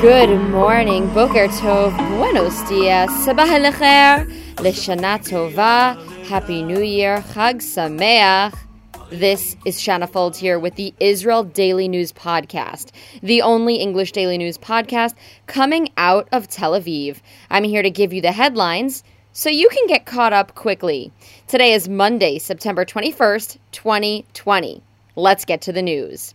Good morning, Boker Tov, Buenos Dias, Sabah al Lishana Tova, Happy New Year, Chag Sameach. This is Shanna Fogel here with the Israel Daily News Podcast, the only English daily news podcast coming out of Tel Aviv. I'm here to give you the headlines so you can get caught up quickly. Today is Monday, September 21st, 2020. Let's get to the news.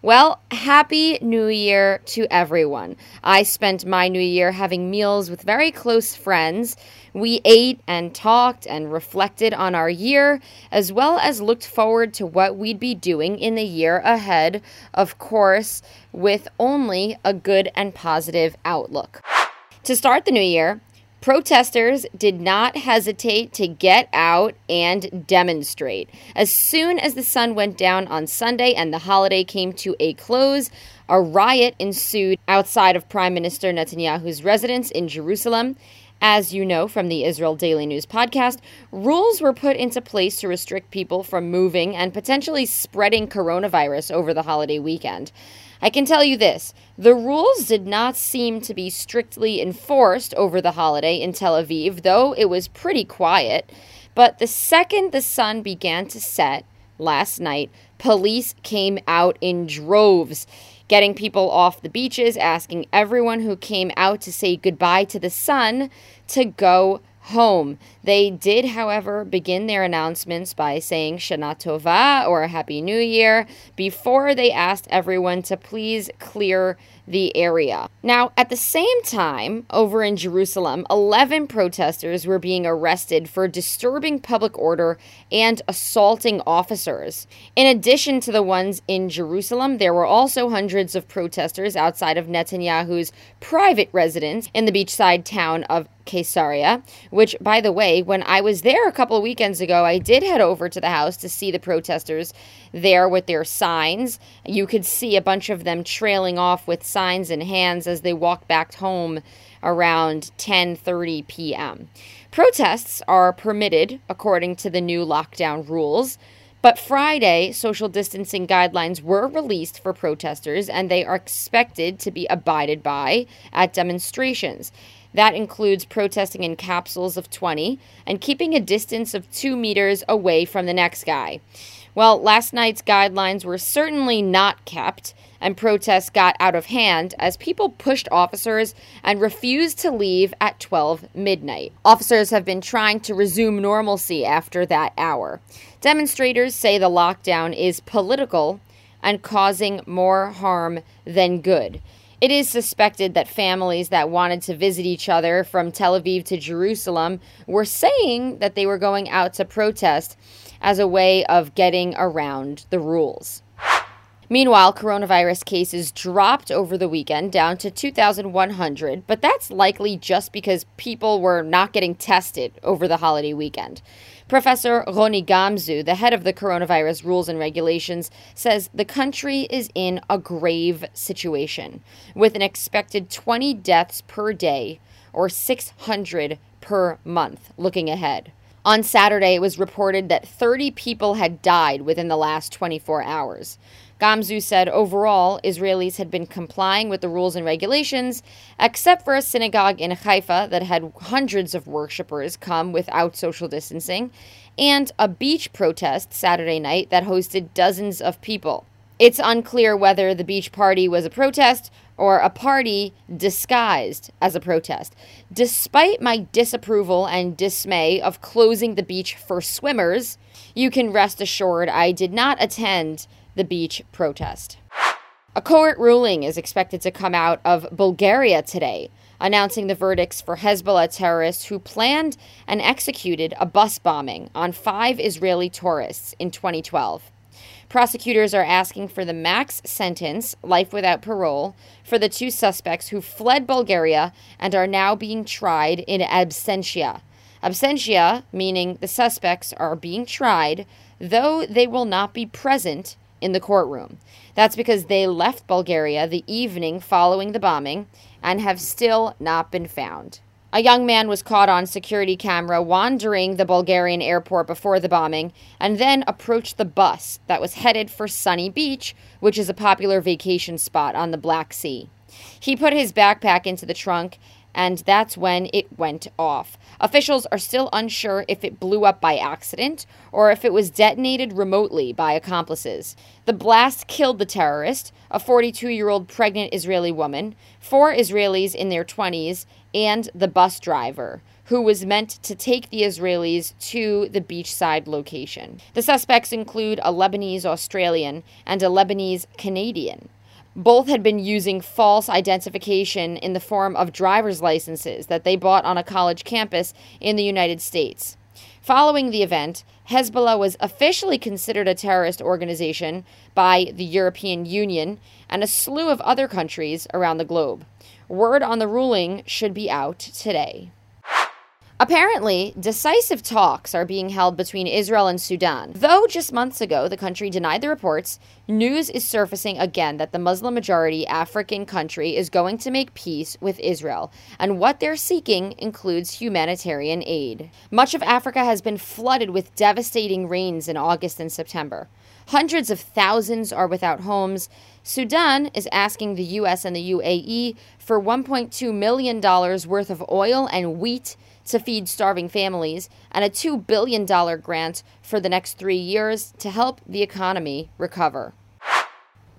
Well, happy new year to everyone. I spent my new year having meals with very close friends. We ate and talked and reflected on our year, as well as looked forward to what we'd be doing in the year ahead, of course, with only a good and positive outlook. To start the new year, Protesters did not hesitate to get out and demonstrate. As soon as the sun went down on Sunday and the holiday came to a close, a riot ensued outside of Prime Minister Netanyahu's residence in Jerusalem. As you know from the Israel Daily News podcast, rules were put into place to restrict people from moving and potentially spreading coronavirus over the holiday weekend. I can tell you this the rules did not seem to be strictly enforced over the holiday in Tel Aviv, though it was pretty quiet. But the second the sun began to set last night, police came out in droves, getting people off the beaches, asking everyone who came out to say goodbye to the sun to go home. They did, however, begin their announcements by saying Shana Tova or Happy New Year before they asked everyone to please clear the area. Now, at the same time, over in Jerusalem, 11 protesters were being arrested for disturbing public order and assaulting officers. In addition to the ones in Jerusalem, there were also hundreds of protesters outside of Netanyahu's private residence in the beachside town of Caesarea, which, by the way, when I was there a couple of weekends ago, I did head over to the house to see the protesters there with their signs. You could see a bunch of them trailing off with signs in hands as they walked back home around 10:30 p.m. Protests are permitted according to the new lockdown rules. But Friday, social distancing guidelines were released for protesters, and they are expected to be abided by at demonstrations. That includes protesting in capsules of 20 and keeping a distance of two meters away from the next guy. Well, last night's guidelines were certainly not kept, and protests got out of hand as people pushed officers and refused to leave at 12 midnight. Officers have been trying to resume normalcy after that hour. Demonstrators say the lockdown is political and causing more harm than good. It is suspected that families that wanted to visit each other from Tel Aviv to Jerusalem were saying that they were going out to protest as a way of getting around the rules. Meanwhile, coronavirus cases dropped over the weekend down to 2,100, but that's likely just because people were not getting tested over the holiday weekend. Professor Roni Gamzu, the head of the coronavirus rules and regulations, says the country is in a grave situation with an expected 20 deaths per day or 600 per month looking ahead. On Saturday, it was reported that 30 people had died within the last 24 hours. Gamzu said overall, Israelis had been complying with the rules and regulations, except for a synagogue in Haifa that had hundreds of worshippers come without social distancing, and a beach protest Saturday night that hosted dozens of people. It's unclear whether the beach party was a protest or a party disguised as a protest. Despite my disapproval and dismay of closing the beach for swimmers, you can rest assured I did not attend the beach protest. A court ruling is expected to come out of Bulgaria today, announcing the verdicts for Hezbollah terrorists who planned and executed a bus bombing on five Israeli tourists in 2012. Prosecutors are asking for the max sentence, life without parole, for the two suspects who fled Bulgaria and are now being tried in absentia. Absentia, meaning the suspects are being tried, though they will not be present in the courtroom. That's because they left Bulgaria the evening following the bombing and have still not been found. A young man was caught on security camera wandering the Bulgarian airport before the bombing and then approached the bus that was headed for Sunny Beach, which is a popular vacation spot on the Black Sea. He put his backpack into the trunk, and that's when it went off. Officials are still unsure if it blew up by accident or if it was detonated remotely by accomplices. The blast killed the terrorist, a 42 year old pregnant Israeli woman, four Israelis in their 20s, and the bus driver, who was meant to take the Israelis to the beachside location. The suspects include a Lebanese Australian and a Lebanese Canadian. Both had been using false identification in the form of driver's licenses that they bought on a college campus in the United States. Following the event, Hezbollah was officially considered a terrorist organization by the European Union and a slew of other countries around the globe. Word on the ruling should be out today. Apparently, decisive talks are being held between Israel and Sudan. Though just months ago the country denied the reports, news is surfacing again that the Muslim majority African country is going to make peace with Israel, and what they're seeking includes humanitarian aid. Much of Africa has been flooded with devastating rains in August and September. Hundreds of thousands are without homes. Sudan is asking the U.S. and the UAE for $1.2 million worth of oil and wheat to feed starving families, and a $2 billion grant for the next three years to help the economy recover.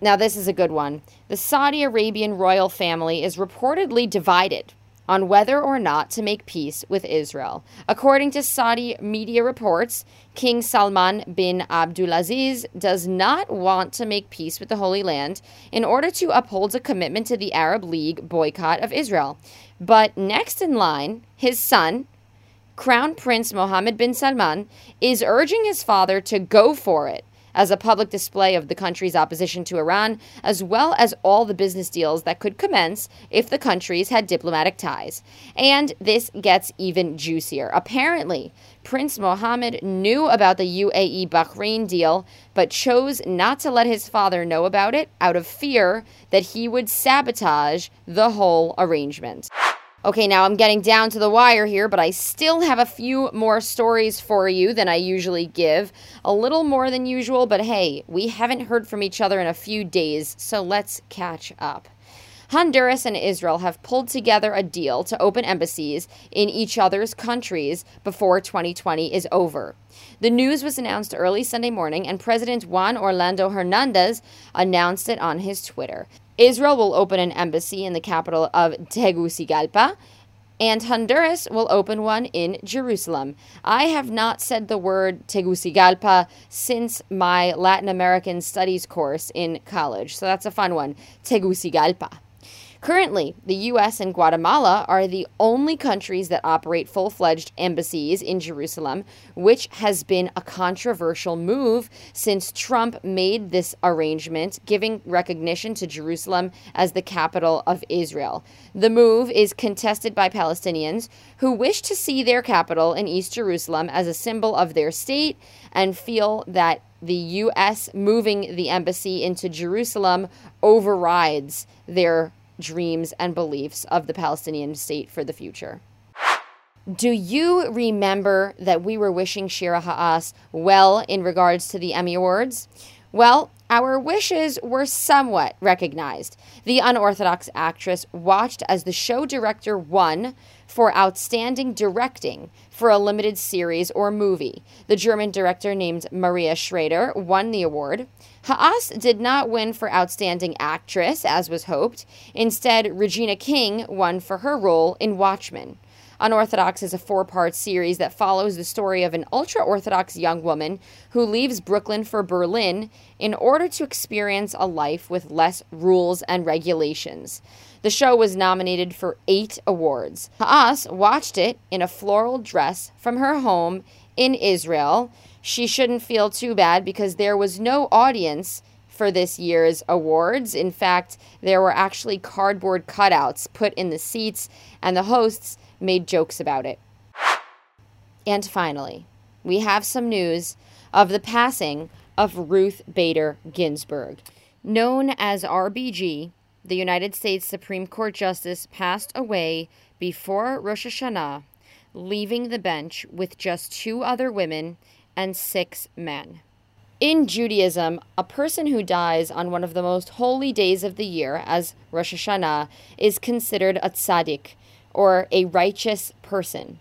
Now, this is a good one. The Saudi Arabian royal family is reportedly divided on whether or not to make peace with Israel. According to Saudi media reports, King Salman bin Abdulaziz does not want to make peace with the Holy Land in order to uphold a commitment to the Arab League boycott of Israel. But next in line, his son, Crown Prince Mohammed bin Salman, is urging his father to go for it as a public display of the country's opposition to Iran, as well as all the business deals that could commence if the countries had diplomatic ties. And this gets even juicier. Apparently, Prince Mohammed knew about the UAE Bahrain deal, but chose not to let his father know about it out of fear that he would sabotage the whole arrangement. Okay, now I'm getting down to the wire here, but I still have a few more stories for you than I usually give. A little more than usual, but hey, we haven't heard from each other in a few days, so let's catch up. Honduras and Israel have pulled together a deal to open embassies in each other's countries before 2020 is over. The news was announced early Sunday morning, and President Juan Orlando Hernandez announced it on his Twitter. Israel will open an embassy in the capital of Tegucigalpa, and Honduras will open one in Jerusalem. I have not said the word Tegucigalpa since my Latin American Studies course in college, so that's a fun one. Tegucigalpa. Currently, the US and Guatemala are the only countries that operate full fledged embassies in Jerusalem, which has been a controversial move since Trump made this arrangement, giving recognition to Jerusalem as the capital of Israel. The move is contested by Palestinians who wish to see their capital in East Jerusalem as a symbol of their state and feel that the U.S. moving the embassy into Jerusalem overrides their dreams and beliefs of the Palestinian state for the future. Do you remember that we were wishing Shira Haas well in regards to the Emmy Awards? Well, our wishes were somewhat recognized. The unorthodox actress watched as the show director won for outstanding directing for a limited series or movie. The German director named Maria Schrader won the award. Haas did not win for Outstanding Actress, as was hoped. Instead, Regina King won for her role in Watchmen. Unorthodox is a four part series that follows the story of an ultra Orthodox young woman who leaves Brooklyn for Berlin in order to experience a life with less rules and regulations. The show was nominated for eight awards. Haas watched it in a floral dress from her home in Israel she shouldn't feel too bad because there was no audience for this year's awards. In fact, there were actually cardboard cutouts put in the seats, and the hosts made jokes about it. And finally, we have some news of the passing of Ruth Bader Ginsburg. Known as RBG, the United States Supreme Court Justice passed away before Rosh Hashanah, leaving the bench with just two other women and six men. In Judaism, a person who dies on one of the most holy days of the year, as Rosh Hashanah, is considered a tzaddik, or a righteous person.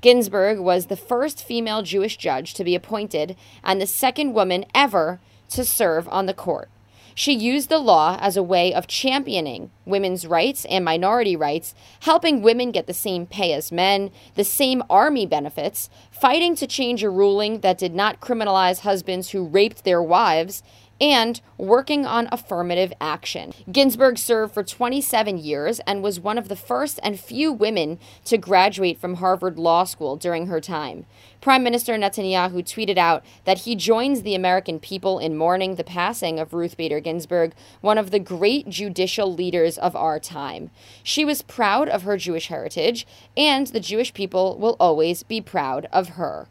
Ginsburg was the first female Jewish judge to be appointed and the second woman ever to serve on the court. She used the law as a way of championing women's rights and minority rights, helping women get the same pay as men, the same army benefits, fighting to change a ruling that did not criminalize husbands who raped their wives, and working on affirmative action. Ginsburg served for 27 years and was one of the first and few women to graduate from Harvard Law School during her time. Prime Minister Netanyahu tweeted out that he joins the American people in mourning the passing of Ruth Bader Ginsburg, one of the great judicial leaders of our time. She was proud of her Jewish heritage, and the Jewish people will always be proud of her.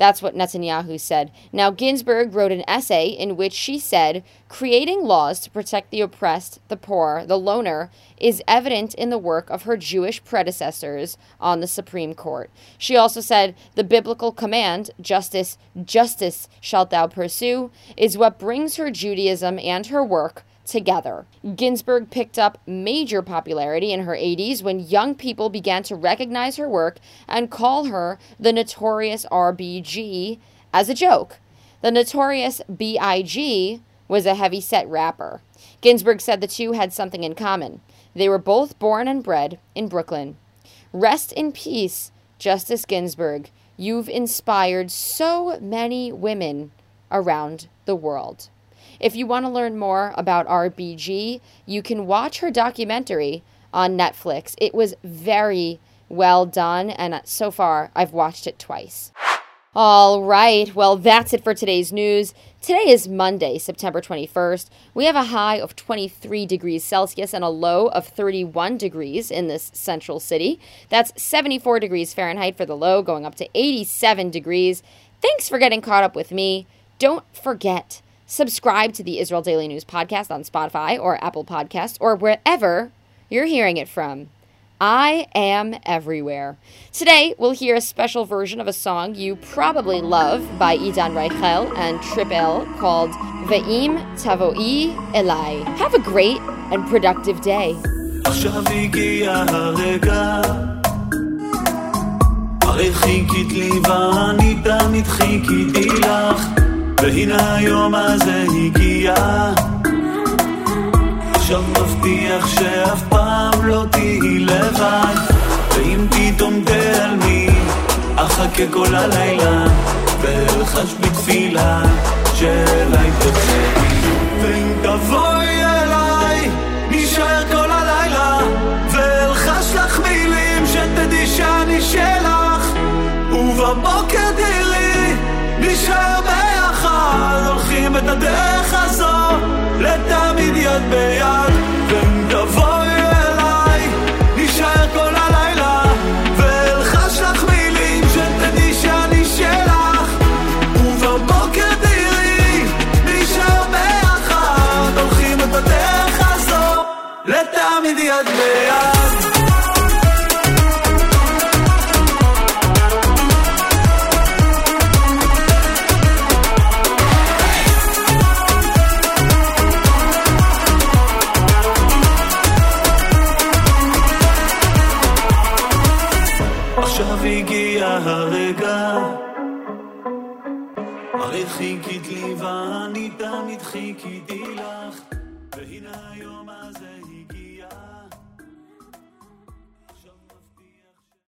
That's what Netanyahu said. Now, Ginsburg wrote an essay in which she said creating laws to protect the oppressed, the poor, the loner is evident in the work of her Jewish predecessors on the Supreme Court. She also said the biblical command, justice, justice shalt thou pursue, is what brings her Judaism and her work together. Ginsburg picked up major popularity in her 80s when young people began to recognize her work and call her the notorious RBG as a joke. The notorious BIG was a heavy set rapper. Ginsburg said the two had something in common. They were both born and bred in Brooklyn. Rest in peace, Justice Ginsburg. You've inspired so many women around the world. If you want to learn more about RBG, you can watch her documentary on Netflix. It was very well done, and so far I've watched it twice. All right, well, that's it for today's news. Today is Monday, September 21st. We have a high of 23 degrees Celsius and a low of 31 degrees in this central city. That's 74 degrees Fahrenheit for the low, going up to 87 degrees. Thanks for getting caught up with me. Don't forget, Subscribe to the Israel Daily News podcast on Spotify or Apple Podcasts or wherever you're hearing it from. I am everywhere. Today, we'll hear a special version of a song you probably love by Idan Raichel and Tripel called Ve'im Tavoi Elai. Have a great and productive day. עכשיו הגיע הרגע, הרי חיכית לי ואני תמיד חיכיתי לך והנה היום הזה הגיע. עכשיו מבטיח שאף פעם לא תהי לבד. ואם פתאום תעלמי אחכה כל הלילה ואלחש בתפילה שאליי תחזרי ואם תבואי אליי נשאר כל הלילה ואלחש לך מילים שתדעי שאני שלך. ובבוקר תראי נשאר ביחד, הולכים את הדרך הזו, לתמיד יד ביד,